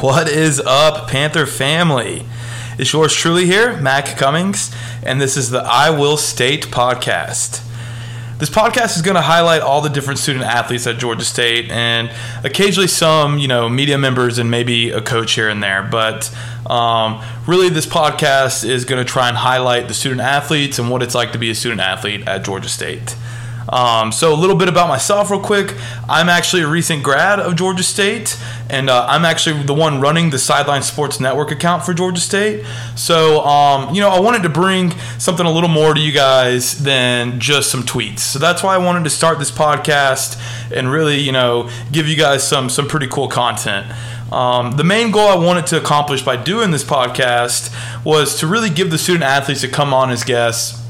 What is up, Panther family? It's yours truly here, Mac Cummings, and this is the I Will State podcast. This podcast is going to highlight all the different student athletes at Georgia State and occasionally some, you know, media members and maybe a coach here and there. But um, really, this podcast is going to try and highlight the student athletes and what it's like to be a student athlete at Georgia State. Um, so, a little bit about myself, real quick. I'm actually a recent grad of Georgia State, and uh, I'm actually the one running the Sideline Sports Network account for Georgia State. So, um, you know, I wanted to bring something a little more to you guys than just some tweets. So that's why I wanted to start this podcast and really, you know, give you guys some some pretty cool content. Um, the main goal I wanted to accomplish by doing this podcast was to really give the student athletes that come on as guests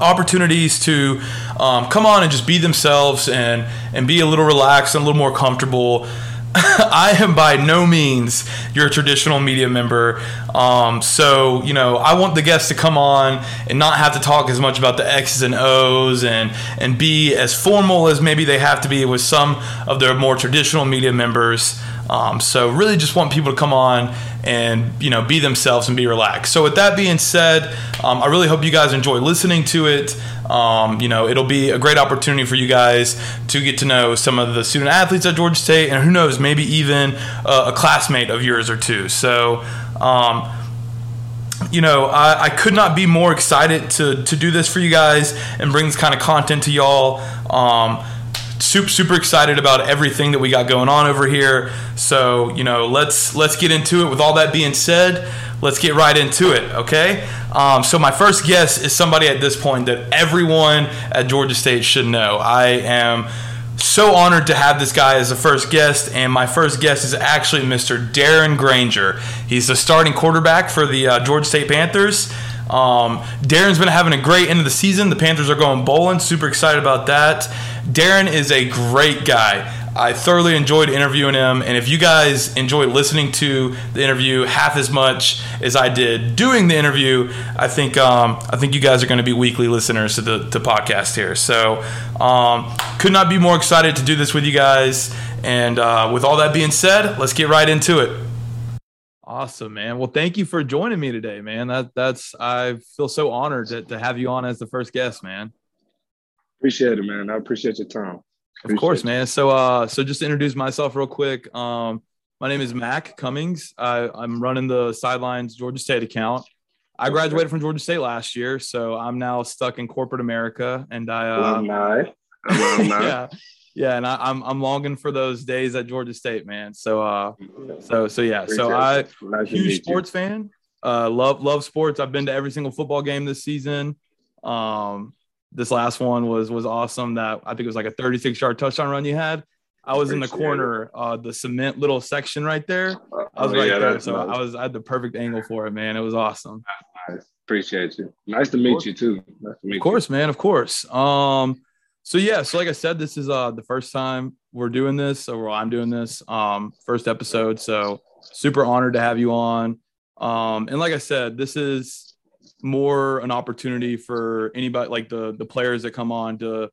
opportunities to um, come on and just be themselves and and be a little relaxed and a little more comfortable. I am by no means your traditional media member. Um, so, you know, I want the guests to come on and not have to talk as much about the X's and O's and, and be as formal as maybe they have to be with some of their more traditional media members. Um, so, really just want people to come on and you know be themselves and be relaxed. So with that being said, um, I really hope you guys enjoy listening to it. Um, you know, it'll be a great opportunity for you guys to get to know some of the student athletes at Georgia State, and who knows, maybe even a, classmate of yours or two. So. Um, you know, I, I, could not be more excited to, to do this for you guys and bring this kind of content to y'all. Super super excited about everything that we got going on over here. So you know, let's let's get into it. With all that being said, let's get right into it. Okay. Um, so my first guest is somebody at this point that everyone at Georgia State should know. I am so honored to have this guy as a first guest, and my first guest is actually Mr. Darren Grainger. He's the starting quarterback for the uh, Georgia State Panthers. Um, Darren's been having a great end of the season. The Panthers are going bowling. Super excited about that. Darren is a great guy. I thoroughly enjoyed interviewing him, and if you guys enjoyed listening to the interview half as much as I did doing the interview, I think um, I think you guys are going to be weekly listeners to the to podcast here. So, um, could not be more excited to do this with you guys. And uh, with all that being said, let's get right into it. Awesome, man. Well, thank you for joining me today, man. That that's I feel so honored to, to have you on as the first guest, man. Appreciate it, man. I appreciate your time. Appreciate of course, man. So, uh, so just to introduce myself real quick. Um, my name is Mac Cummings. I, I'm running the Sidelines Georgia State account. I graduated from Georgia State last year, so I'm now stuck in corporate America, and I uh, alumni. yeah, yeah, and I, am I'm, I'm longing for those days at Georgia State, man. So, uh, so so yeah, so I nice huge sports you. fan. Uh, love love sports. I've been to every single football game this season. Um, this last one was was awesome. That I think it was like a 36 yard touchdown run you had. I was in the corner, uh, the cement little section right there. I was oh, right yeah, there, so nice. I was I had the perfect angle for it, man. It was awesome. Nice. Appreciate you. Nice to meet you too. Nice to meet of course, you. man. Of course. Um. So yeah. So like I said, this is uh the first time we're doing this. So well, I'm doing this. Um. First episode. So super honored to have you on. Um. And like I said, this is more an opportunity for anybody like the the players that come on to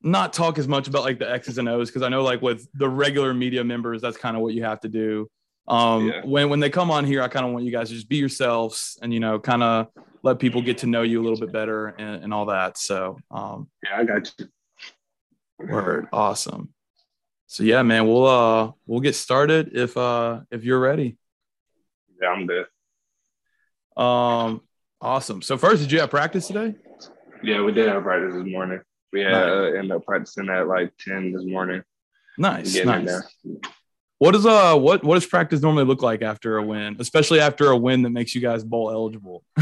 not talk as much about like the X's and O's because I know like with the regular media members, that's kind of what you have to do. Um, yeah. when when they come on here, I kind of want you guys to just be yourselves and you know kind of let people get to know you a little bit better and, and all that. So um, yeah, I got you. Word, awesome. So yeah, man, we'll uh we'll get started if uh if you're ready. Yeah, I'm there. Um, Awesome. So first, did you have practice today? Yeah, we did have practice this morning. We had nice. uh, ended up practicing at like ten this morning. Nice, nice. What does uh what what does practice normally look like after a win, especially after a win that makes you guys bowl eligible?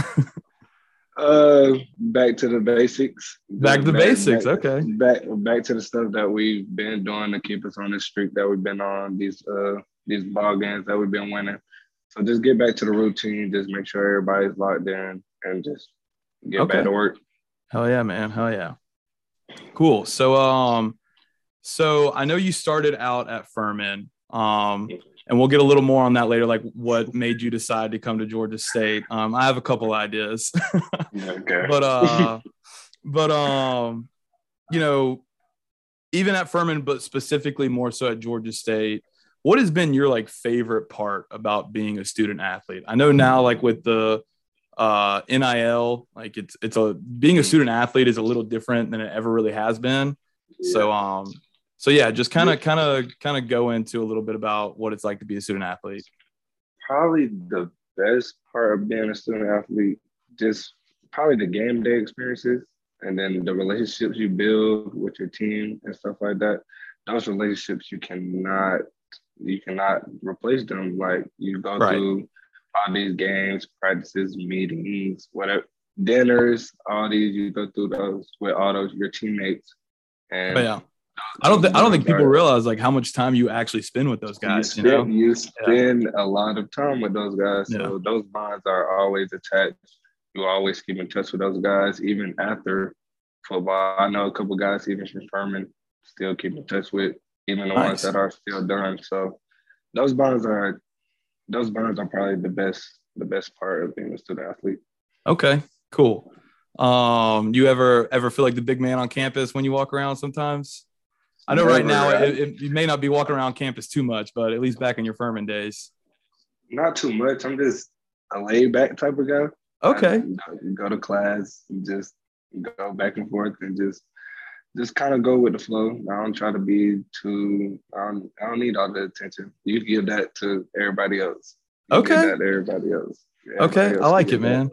uh, back to the basics. Back to the back, basics. Back, okay. Back back to the stuff that we've been doing to keep us on the streak that we've been on these uh these ball games that we've been winning. So just get back to the routine. Just make sure everybody's locked in and just get okay. back to work. Hell yeah, man. Hell yeah. Cool. So um so I know you started out at Furman. Um and we'll get a little more on that later, like what made you decide to come to Georgia State. Um, I have a couple ideas. okay. But uh but um you know, even at Furman, but specifically more so at Georgia State, what has been your like favorite part about being a student athlete? I know now, like with the uh, NIL, like it's it's a being a student athlete is a little different than it ever really has been. Yeah. So um, so yeah, just kind of kind of kind of go into a little bit about what it's like to be a student athlete. Probably the best part of being a student athlete, just probably the game day experiences, and then the relationships you build with your team and stuff like that. Those relationships you cannot you cannot replace them. Like you go right. through all these games, practices, meetings, whatever, dinners, all these. You go through those with all those your teammates. And oh, yeah. I don't think I don't think people realize like how much time you actually spend with those guys. You, spend, you, know? you spend yeah. a lot of time with those guys. So yeah. those bonds are always attached. You always keep in touch with those guys, even after football. I know a couple guys even from Furman still keep in touch with even the nice. ones that are still done. So those bonds are those bonds are probably the best the best part of being a student athlete. Okay, cool. Um, you ever ever feel like the big man on campus when you walk around sometimes? I know Never, right now it, it, you may not be walking around campus too much, but at least back in your Furman days. Not too much. I'm just a laid back type of guy. Okay. Go, go to class and just go back and forth and just just kind of go with the flow. I don't try to be too. I don't, I don't need all the attention. You give that to everybody else. You okay. everybody else. Everybody okay, else I like it, man.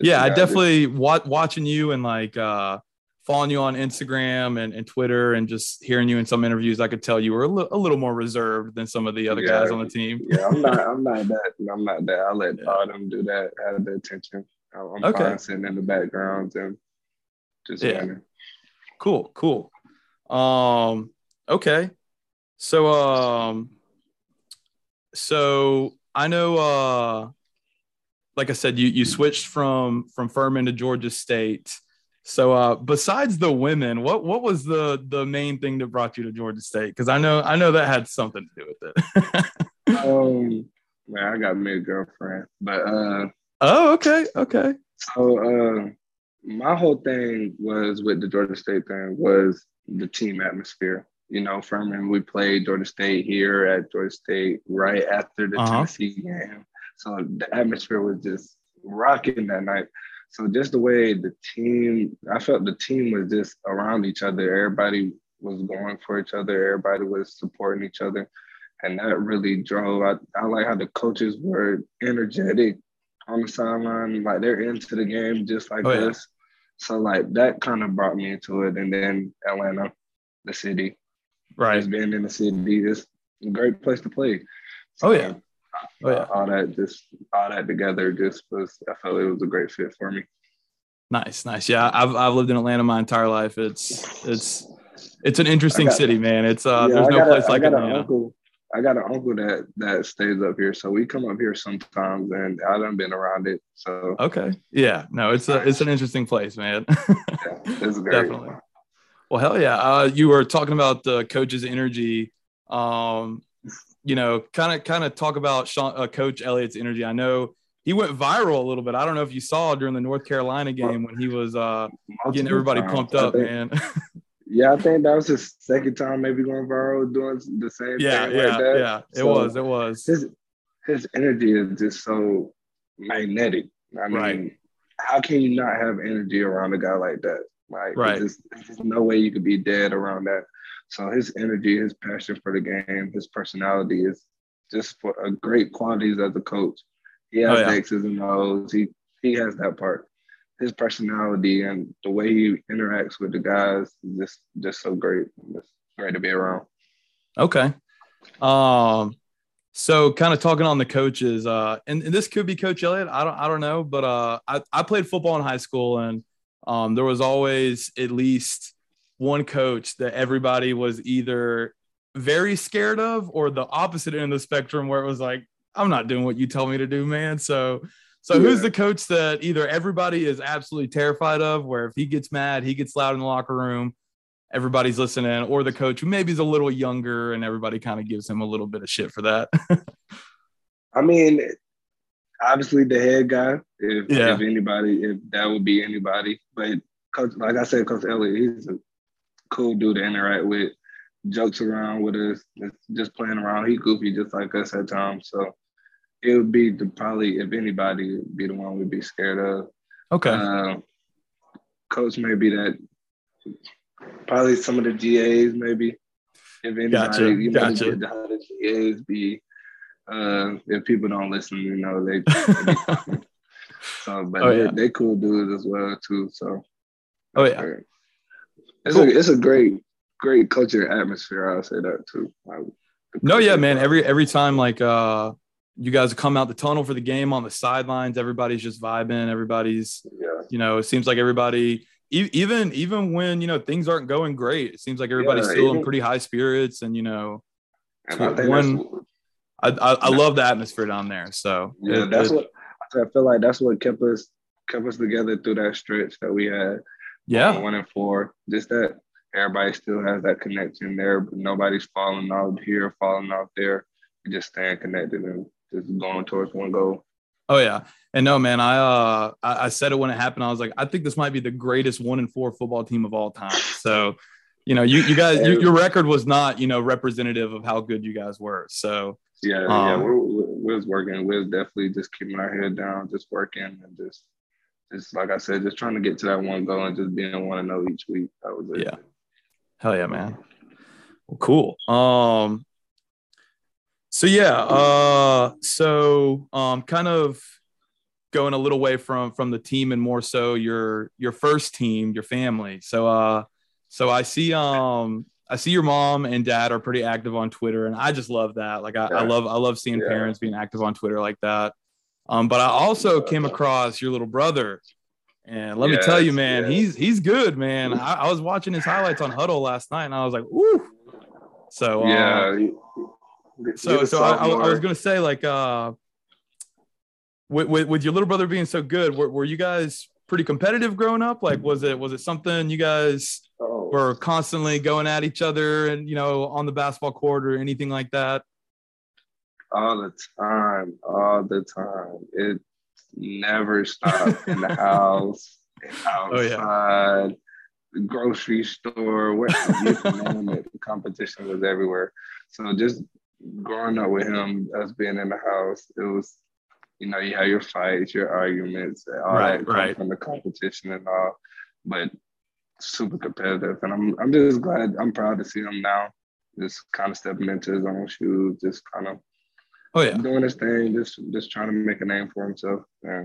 Yeah, I definitely wa- watching you and like uh, following you on Instagram and, and Twitter and just hearing you in some interviews. I could tell you were a, li- a little more reserved than some of the other yeah, guys on the team. yeah, I'm not. I'm not that. I'm not that. I let yeah. all them do that. Have the attention. I'm okay. fine sitting in the background and just yeah. Running. Cool, cool. Um, okay. So um so I know uh like I said, you you switched from from Furman to Georgia State. So uh besides the women, what what was the the main thing that brought you to Georgia State? Because I know I know that had something to do with it. um man, I got me a girlfriend. But uh Oh, okay, okay. So uh my whole thing was with the Georgia State thing was the team atmosphere. You know, Furman, we played Georgia State here at Georgia State right after the uh-huh. Tennessee game. So the atmosphere was just rocking that night. So just the way the team, I felt the team was just around each other. Everybody was going for each other. Everybody was supporting each other. And that really drove. I, I like how the coaches were energetic on the sideline, like they're into the game just like oh, us. So like that kind of brought me into it. And then Atlanta, the city. Right. Just being in the city is a great place to play. So, oh yeah. Oh yeah. all that just all that together just was I felt it was a great fit for me. Nice, nice. Yeah, I've I've lived in Atlanta my entire life. It's it's it's an interesting got, city, man. It's uh yeah, there's no place a, like Atlanta. Uncle, I got an uncle that that stays up here, so we come up here sometimes, and I haven't been around it. So okay, yeah, no, it's a it's an interesting place, man. yeah, it's great. Definitely. Well, hell yeah. Uh, you were talking about the coach's energy. Um, you know, kind of kind of talk about Shawn, uh, Coach Elliott's energy. I know he went viral a little bit. I don't know if you saw during the North Carolina game when he was uh, getting everybody pumped up, man. Yeah, I think that was his second time maybe going viral doing the same yeah, thing. Yeah, like that. yeah, it so was, it was. His his energy is just so magnetic. I mean, right. how can you not have energy around a guy like that? Like, right. there's, there's no way you could be dead around that. So his energy, his passion for the game, his personality is just for a great qualities as a coach. He has oh, yeah. X's and O's. He he has that part his personality and the way he interacts with the guys is just just so great. It's great to be around. Okay. Um so kind of talking on the coaches, uh, and, and, this could be Coach Elliott. I don't I don't know, but uh I, I played football in high school and um there was always at least one coach that everybody was either very scared of or the opposite end of the spectrum where it was like, I'm not doing what you tell me to do, man. So so yeah. who's the coach that either everybody is absolutely terrified of, where if he gets mad, he gets loud in the locker room, everybody's listening, or the coach who maybe is a little younger and everybody kind of gives him a little bit of shit for that? I mean, obviously the head guy, if, yeah. if anybody, if that would be anybody. But coach, like I said, Coach Elliott, he's a cool dude to interact with. jokes around with us, just playing around. He goofy just like us at times. So it would be the probably if anybody be the one we'd be scared of. Okay. Uh, coach maybe that probably some of the GAs maybe. If anybody, Gotcha, you know, gotcha. the, how the GAs be. Uh, if people don't listen, you know they. so, but Oh, they, yeah. they cool dudes as well too. So. Oh, yeah. Great. It's Cool. a it's a great great culture atmosphere. I'll say that too. Like, No, yeah, man. Every every time like uh you guys come out the tunnel for the game on the sidelines, everybody's just vibing. Everybody's, yeah. you know, it seems like everybody even even when you know things aren't going great, it seems like everybody's Yeah, still in pretty high spirits, and you know, And I One- I I, I love the atmosphere down there. So yeah, it- that's it- what I feel like. That's what kept us kept us together through that stretch that we had. Yeah, one and four. Just that everybody still has that connection there, but nobody's falling out here, falling out there. We're just staying connected and just going towards one goal. Oh yeah. And no, man, I uh I, I said it when it happened. I was like, I think this might be the greatest one and four football team of all time. So, you know, you you guys you, your record was not, you know, representative of how good you guys were. So Yeah, yeah, Um, we're, we're, we was working. We was definitely just keeping our head down, just working and just, just like I said, just trying to get to that one goal and just being one to know each week. That was it. Yeah. hell yeah, man. Well, cool. Um so yeah, uh so um kind of going a little way from from the team and more so your your first team, your family. So uh so I see um I see your mom and dad are pretty active on Twitter and I just love that. Like I, I love I love seeing Yeah. parents being active on Twitter like that. Um but I also came across your little brother and let me tell you, man, yes. he's he's good, man. I, I was watching his highlights on Hudl last night, and I was like, "Ooh!" So uh, Yeah. he- so so I, I, I was gonna say like uh with, with with your little brother being so good were, were you guys pretty competitive growing up like was it was it something you guys Oh. were constantly going at each other and you know on the basketball court or anything like that all the time, all the time. It never stopped in the house, Oh, yeah. outside, grocery store, where you name it. The competition was everywhere. So just growing up with him, us being in the house, it was, you know, you have your fights, your arguments, all Right, that right. from the competition and all, but super competitive. And I'm I'm just glad, I'm proud to see him now. Just kind of stepping into his own shoes, just kind of oh yeah doing his thing, just just trying to make a name for himself. Yeah,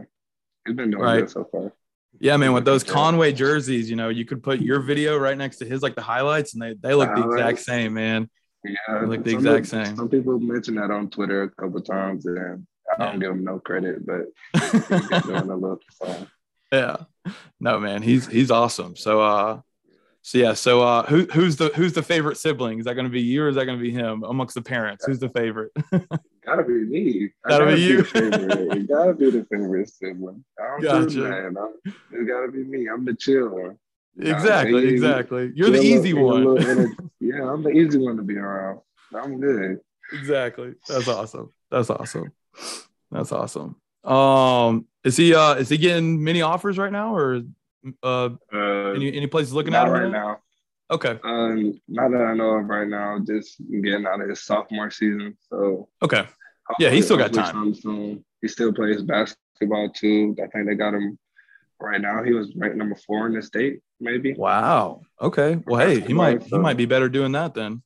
he's been doing Right. good so far. yeah man with those conway jerseys you know you could put your video right next to his like the highlights and they, they look the exact same man Yeah, They look the exact people- same. Some people mention that on Twitter a couple times, and I don't Yeah. give him no credit, but he's doing a little. So. yeah no man he's he's awesome so uh so yeah so uh who who's the who's the favorite sibling is that going to be you or is that going to be him amongst the parents who's the favorite Gotta be me. I Gotta be gotta you. favorite. Gotta be the favorite sibling. I don't Gotcha. do man. I'm, it gotta be me. I'm the chill one. exactly exactly you're the easy one little yeah, I'm the easy one to be around. I'm good. exactly that's awesome that's awesome that's awesome um is he uh is he getting many offers right now or uh Uh, any any places looking at him right now. okay Um, not that I know of right now. Just getting out of his sophomore season. So okay Yeah, he's still got time. Soon. He still plays basketball too. I think they got him right now. He was ranked number four in the state, maybe. wow okay well hey he might he might be better doing that then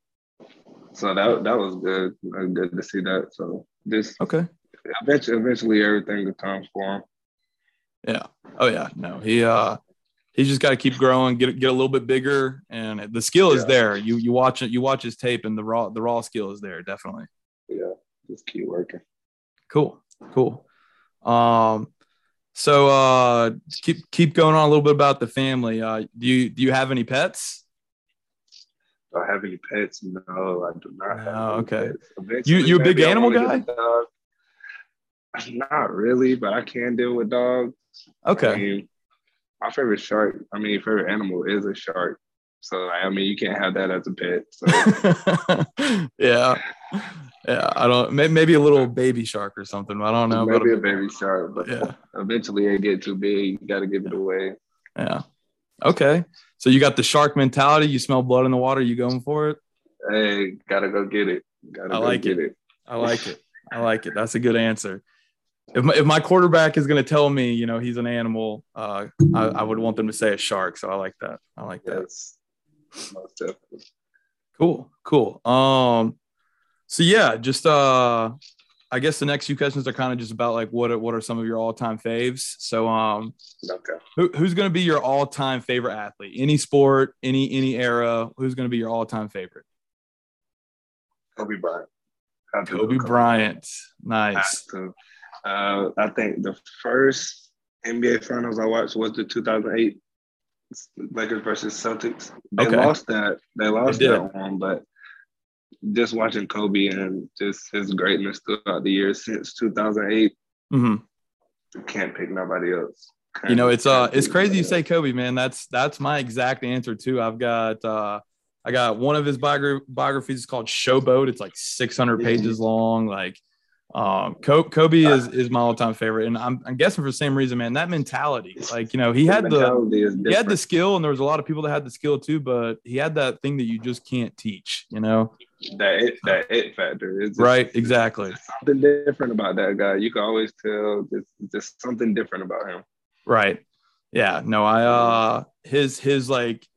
So that that was good. Good to see that. So just okay eventually, eventually everything will come for him. Yeah. Oh yeah. No, he uh he's just got to keep growing, get get a little bit bigger, and the skill is there. You you watch it, you watch his tape, and the raw the raw skill is there, definitely. Yeah, just keep working. Cool, cool. Um, so uh, keep keep going on a little bit about the family. Uh, do you do you have any pets? Do I have any pets? No, I do not have. No, any okay. Eventually, you a big animal wanna get a dog. Not really, but I can deal with dogs. I Okay. mean, my favorite shark, I mean, favorite animal is a shark. So, I mean, you can't have that as a pet. So, yeah. Yeah. I don't. Maybe a little baby shark or something. I don't know. maybe a baby shark, but yeah. eventually it get too big. You got to give it away. Yeah. Okay. So you got the shark mentality. You smell blood in the water. You going for it? Hey, gotta go get it. Gotta I go like get it. it. I like it. I like it. That's a good answer. If my, if my quarterback is going to tell me, you know, he's an animal, uh, I, I would want them to say a shark. So I like that. I like that. Most definitely. Cool. Cool. Um, so yeah, just uh, I guess the next few questions are kind of just about like what are, what are some of your all time faves. So um, Okay. who, who's going to be your all time favorite athlete? Any sport, any any era? Who's going to be your all time favorite? Kobe Bryant. Kobe. Bryant. Nice. Uh, I think the first NBA Finals I watched was the 2008 Lakers versus Celtics. They Okay. lost that. They lost did. that one, but just watching Kobe and just his greatness throughout the years since 2008, hmm can't pick nobody else. Can't- You know, it's uh, it's crazy you say Kobe, man. That's that's my exact answer too. I've got uh, I got one of his biogra- biographies called Showboat. It's like 600 Mhm. pages long. Like, um, Kobe, Kobe is is my all time favorite, and I'm I'm guessing for the same reason, man. That mentality, like you know, he had the he had the skill, and there was a lot of people that had the skill too, but he had that thing that you just can't teach. You know, that it, that it factor. It's just- right? Exactly. Something different about that guy. You can always tell there's just something different about him. Right. Yeah. No, I uh his his like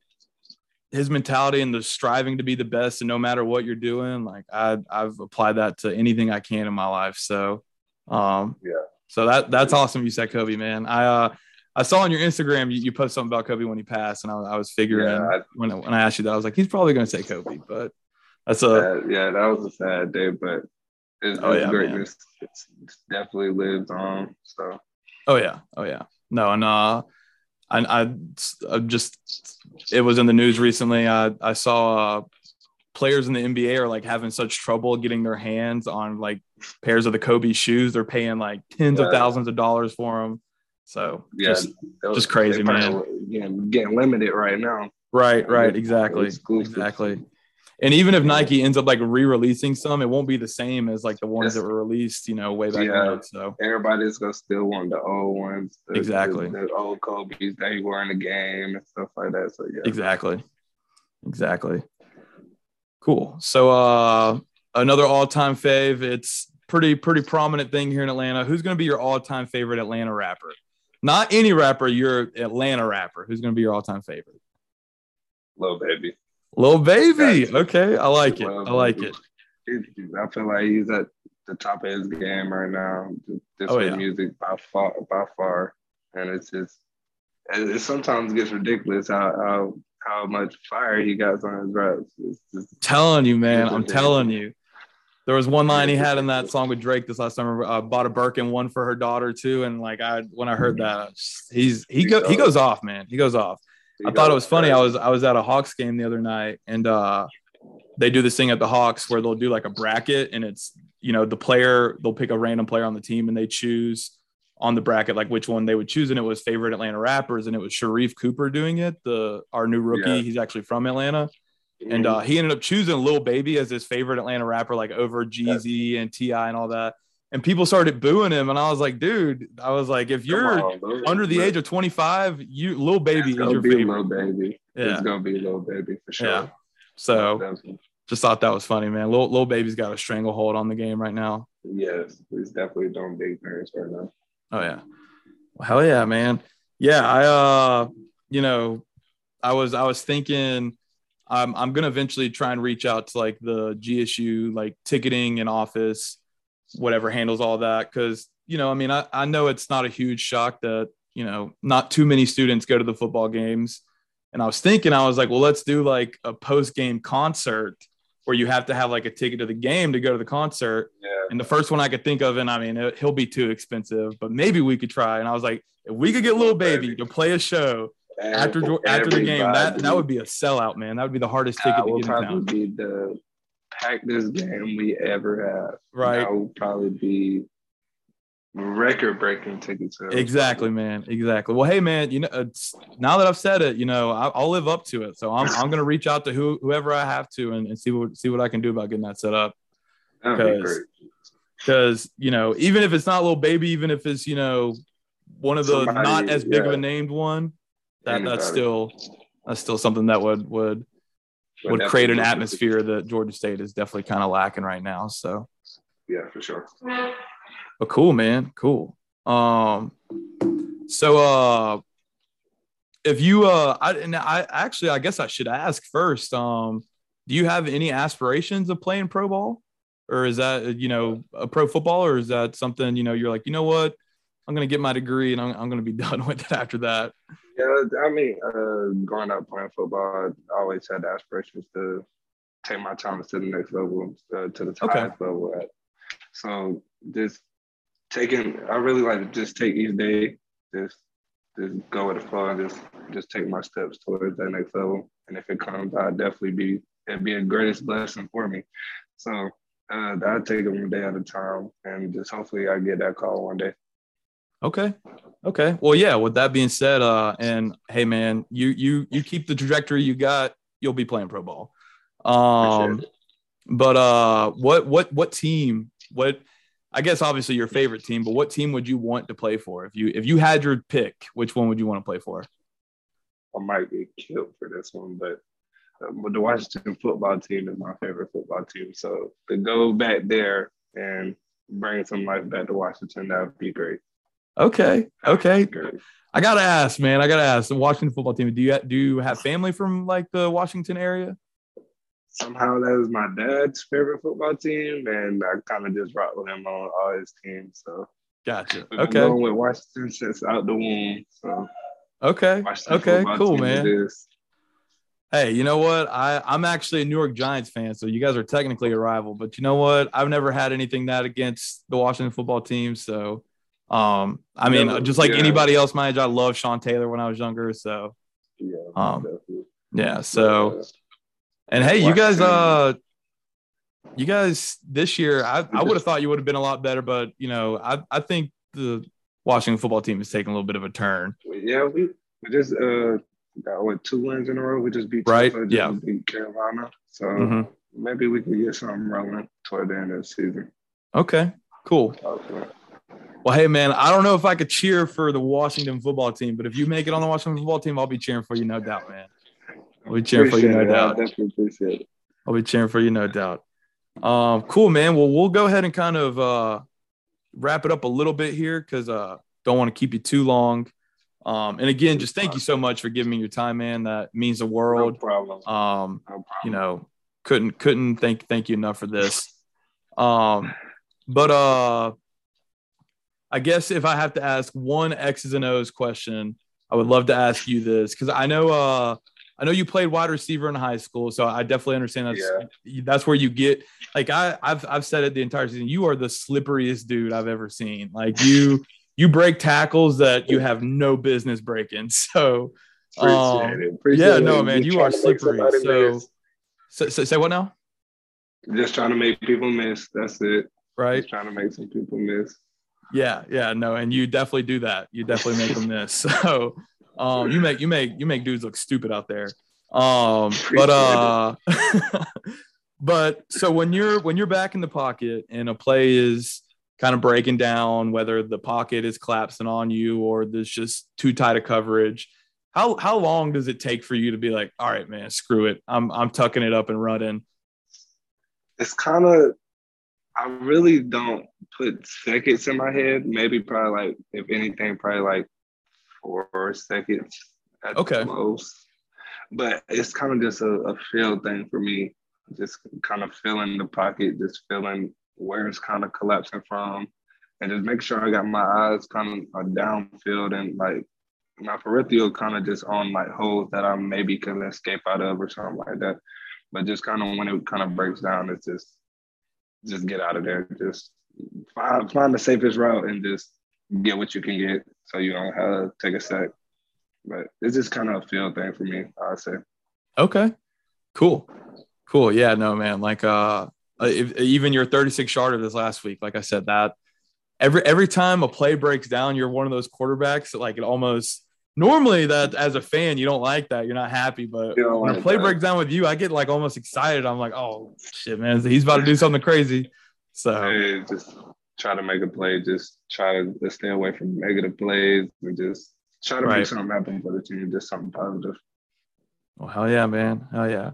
his mentality and the striving to be the best and no matter what you're doing, like I I've applied that to anything I can in my life. So um Yeah. so that that's awesome you said Kobe, man. I uh I saw on your Instagram you, you post something about Kobe when he passed, and I, I was figuring Yeah, I- when when I asked you that, I was like, he's probably gonna say Kobe, but that's a That- yeah, that was a sad day, but his, Oh, yeah, greatness it's, it's definitely lives on. So Oh yeah, oh yeah. No, and uh, I, I, I just it was in the news recently. I I saw uh, players in the NBA are like having such trouble getting their hands on like pairs of the Kobe shoes. They're paying like tens of thousands of dollars for them. So yeah, just that just crazy, man. probably, Yeah, getting limited right now. right, right, Yeah, exactly, exactly. And even if Nike ends up like re-releasing some, it won't be the same as like the ones that were released, you know, way back Yeah. when. So Everybody's gonna still want the old ones, the, Exactly. the, the old Kobe's that he wore in the game and stuff like that. So yeah, Exactly. Exactly. Cool. So uh another all-time fave. It's pretty pretty prominent thing here in Atlanta. Who's going to be your all-time favorite Atlanta rapper? Not any rapper, your Atlanta rapper. Who's going to be your all-time favorite? Lil Baby. Lil Baby. Okay, I like it. I like it. I feel like he's at the top of his game right now. This Oh, yeah. music by far, by far, and it's just it, it sometimes gets ridiculous how how how much fire he got on his raps. It's just, telling you, man. I'm telling you. There was one line he had in that song with Drake this last summer. Uh, bought a Birkin, one for her daughter too, and like I when I heard that, I just- he's he go he goes off, man. He goes off. I thought it was funny. I was I was at a Hawks game the other night, and uh, they do this thing at the Hawks where they'll do like a bracket, and it's you know the player they'll pick a random player on the team, and they choose on the bracket like which one they would choose, and it was favorite Atlanta rappers, and it was Sharife Cooper doing it, the our new rookie. Yeah. He's actually from Atlanta, and uh, he ended up choosing Lil Baby as his favorite Atlanta rapper, like over Jeezy and T.I. and all that. And people started booing him, and I was like, dude, I was like, if you're on, under the age of 25, you Lil Baby it's is your favorite. Lil Baby. Yeah. It's gonna be a Lil Baby for sure. Yeah. So Definitely. just thought that was funny, man. little, Lil Baby's got a stranglehold on the game right now. yes, he's definitely doing big things right now. Oh yeah. Well, hell yeah, man. Yeah, I uh, you know, I was I was thinking I'm I'm gonna eventually try and reach out to like the GSU like ticketing and office, whatever handles all that. Cause you know, I mean, I, I know it's not a huge shock that, you know, not too many students go to the football games. And I was thinking, I was like, well, let's do like a post-game concert where you have to have like a ticket to the game to go to the concert. Yeah. And the first one I could think of, and I mean, it, he'll be too expensive, but maybe we could try. And I was like, if we could get Lil Baby to play a show after after the game, that that would be a sellout, man. That would be the hardest ticket that to get in town. be the packest game we ever have. Right. That would probably be record breaking ticket sales. Exactly, man. Exactly. Well, hey, man. You know, uh, it's, now that I've said it, you know, I, I'll live up to it. So I'm I'm gonna reach out to who, whoever I have to and, and see what see what I can do about getting that set up. Because- because you know even if it's not Lil Baby even if it's you know one of the Somebody, not as big of a named one that that's still that's still something that would would would create an atmosphere that Georgia State is definitely kind of lacking right now. So yeah, for sure. But cool, man. Cool. Um, so uh, if you uh, I and I actually I guess I should ask first. Um, do you have any aspirations of playing pro ball, or is that you know a pro football, or is that something you know you're like you know what I'm gonna get my degree and I'm I'm gonna be done with it after that. Yeah, I mean, uh, growing up playing football, I always had aspirations to take my talents to the next level, uh, to the highest okay. level. At. So just taking, I really like to just take each day, just just go with the flow and just just take my steps towards that next level. And if it comes, I'd definitely be it'd be a greatest blessing for me. So uh, I take it one day at a time, and just hopefully I get that call one day. Okay. Okay. Well, yeah. With that being said, uh, and hey, man, you you you keep the trajectory you got, you'll be playing pro ball. Um, but uh, what what what team? What I guess obviously your favorite team, but what team would you want to play for if you if you had your pick? Which one would you want to play for? I might get killed for this one, but uh, but the Washington football team is my favorite football team. So to go back there and bring some life back to Washington, that would be great. Okay. Okay. I gotta ask, man. I gotta ask. The Washington football team. Do you do you have family from like the Washington area? Somehow that was my dad's favorite football team, and I kind of just rock with him on all his teams. So gotcha. We've okay. Going with Washington since out the womb. So okay. Washington okay. Cool, man. Hey, you know what? I I'm actually a New York Giants fan, so you guys are technically a rival. But you know what? I've never had anything that against the Washington football team, so um, I mean, yeah, just like yeah. anybody else my age, I love Sean Taylor when I was younger. So, yeah, um, yeah. So, and hey, you guys, uh, you guys this year, I, I would have thought you would have been a lot better, but you know, I, I think the Washington football team is taking a little bit of a turn. Yeah, we, we just uh got what two wins in a row. We just beat right, just yeah, beat Carolina. So mm-hmm. maybe we could get something rolling toward the end of the season. Okay, cool. Okay. Well, hey man, I don't know if I could cheer for the Washington football team, but if you make it on the Washington football team, I'll be cheering for you, no doubt, man. I'll be cheering appreciate for you, no it. doubt. I definitely appreciate it. I'll be cheering for you, no doubt. Um, cool, man. Well, we'll go ahead and kind of uh, wrap it up a little bit here because uh, don't want to keep you too long. Um, and again, just thank you so much for giving me your time, man. That means the world. No problem. Um, no problem. you know, couldn't couldn't thank thank you enough for this. Um, but uh I guess if I have to ask one X's and O's question, I would love to ask you this because I know uh I know you played wide receiver in high school, so I definitely understand that's yeah. that's where you get like I I've I've said it the entire season. You are the slipperiest dude I've ever seen. Like you you break tackles that you have no business breaking. So um, yeah, no man, you are slippery. So, so, so say what now? Just trying to make people miss. That's it. Right. Just trying to make some people miss. Yeah, yeah, no, and you definitely do that. You definitely make them miss. So um, you make you make you make dudes look stupid out there. Um, but uh, but so when you're when you're back in the pocket and a play is kind of breaking down, whether the pocket is collapsing on you or there's just too tight a coverage, how how long does it take for you to be like, all right, man, screw it, I'm I'm tucking it up and running? It's kind of I really don't put seconds in my head. Maybe probably like, if anything, probably like four seconds at okay. most. But it's kind of just a, a feel thing for me. Just kind of feeling the pocket, just feeling where it's kind of collapsing from, and just make sure I got my eyes kind of downfield and like my peripheral kind of just on like holes that I maybe can escape out of or something like that. But just kind of when it kind of breaks down, it's just just get out of there. Just find find the safest route and just get what you can get, so you don't have to take a sack. But it's just kind of a feel thing for me. I'd say. Okay, cool, cool. Yeah, no, man. Like, uh, if, even your 36 yarder this last week, like I said, that every every time a play breaks down, you're one of those quarterbacks that like it almost normally that as a fan you don't like that you're not happy but when like a play that. breaks down with you i get like almost excited i'm like oh shit man he's about to do something crazy so hey, just try to make a play just try to stay away from negative plays and just try to right. make something happen for the team just something positive well hell yeah man hell yeah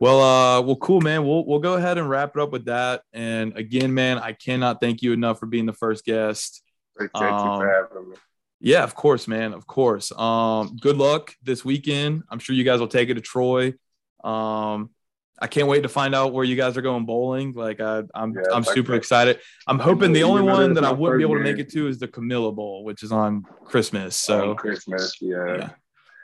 Well, uh, well, cool, man. We'll we'll go ahead and wrap it up with that. And again, man, I cannot thank you enough for being the first guest. Thank you um, for having me. Yeah, of course, man. Of course. Um, good luck this weekend. I'm sure you guys will take it to Troy. Um, I can't wait to find out where you guys are going bowling. Like I, I'm, yeah, I'm super excited. I'm hoping the only one that I wouldn't be able to make it to is the Camellia Bowl, which is on Christmas. So on Christmas, yeah. yeah.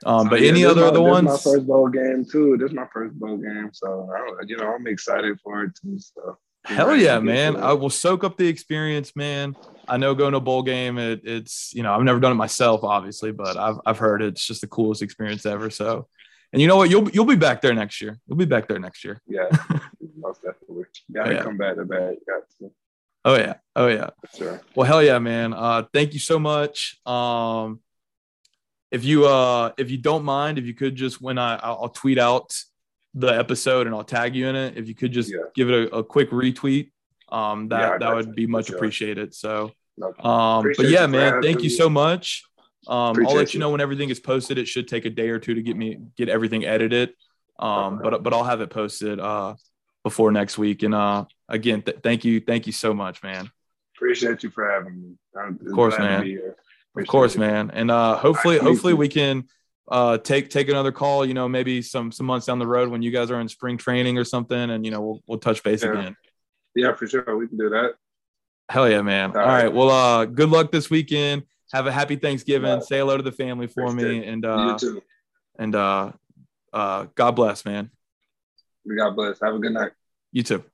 Um, but yeah, any other my, other ones? my first bowl game too. This is my first bowl game, so you know I'm excited for it too. So hell yeah, man! I will soak up the experience, man. I know going to a bowl game, it, it's you know I've never done it myself, obviously, but I've I've heard it's just the coolest experience ever. So and you know what? You'll you'll be back there next year. You'll be back there next year. Yeah, most definitely. Gotta yeah. come back to back. Got. Oh yeah. Oh yeah. Sure. Well, hell yeah, man. Uh, thank you so much. Um, if you uh if you don't mind, if you could just when I I'll tweet out the episode and I'll tag you in it. If you could just yeah. give it a, a, quick retweet, um, that yeah, that would be much sure. appreciated. So, um, Appreciate but yeah, man, thank you so much. Um, I'll let you, you know when everything is posted. It should take a day or two to get me get everything edited. Um, but but I'll have it posted uh before next week. And uh again, th- thank you, thank you so much, man. Appreciate you for having me. I'm of course, man. Of course, you. man. And uh hopefully hopefully we can uh take take another call, you know, maybe some some months down the road when you guys are in spring training or something and you know we'll we'll touch base yeah. again. Yeah, for sure. We can do that. Hell yeah, man. All, All right. right. Well, uh good luck this weekend have a happy Thanksgiving. Say hello to the family for me, and uh, and uh, uh, God bless, man. God bless. Have a good night. You too.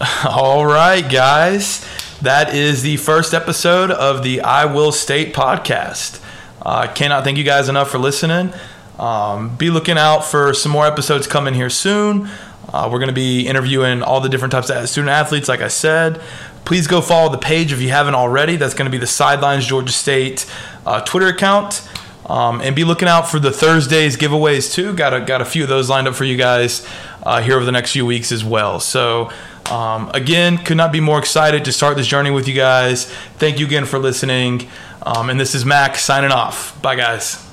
All right, guys. That is the first episode of the I Will State podcast. I uh, cannot thank you guys enough for listening. Um, be looking out for some more episodes coming here soon. Uh, we're going to be interviewing all the different types of student athletes, like I said. Please go follow the page if you haven't already. That's going to be the Sidelines Georgia State uh, Twitter account. Um, and be looking out for the Thursdays giveaways too. Got a, got a few of those lined up for you guys uh, here over the next few weeks as well. So, um, again, could not be more excited to start this journey with you guys. Thank you again for listening. Um, and this is Mac signing off. Bye, guys.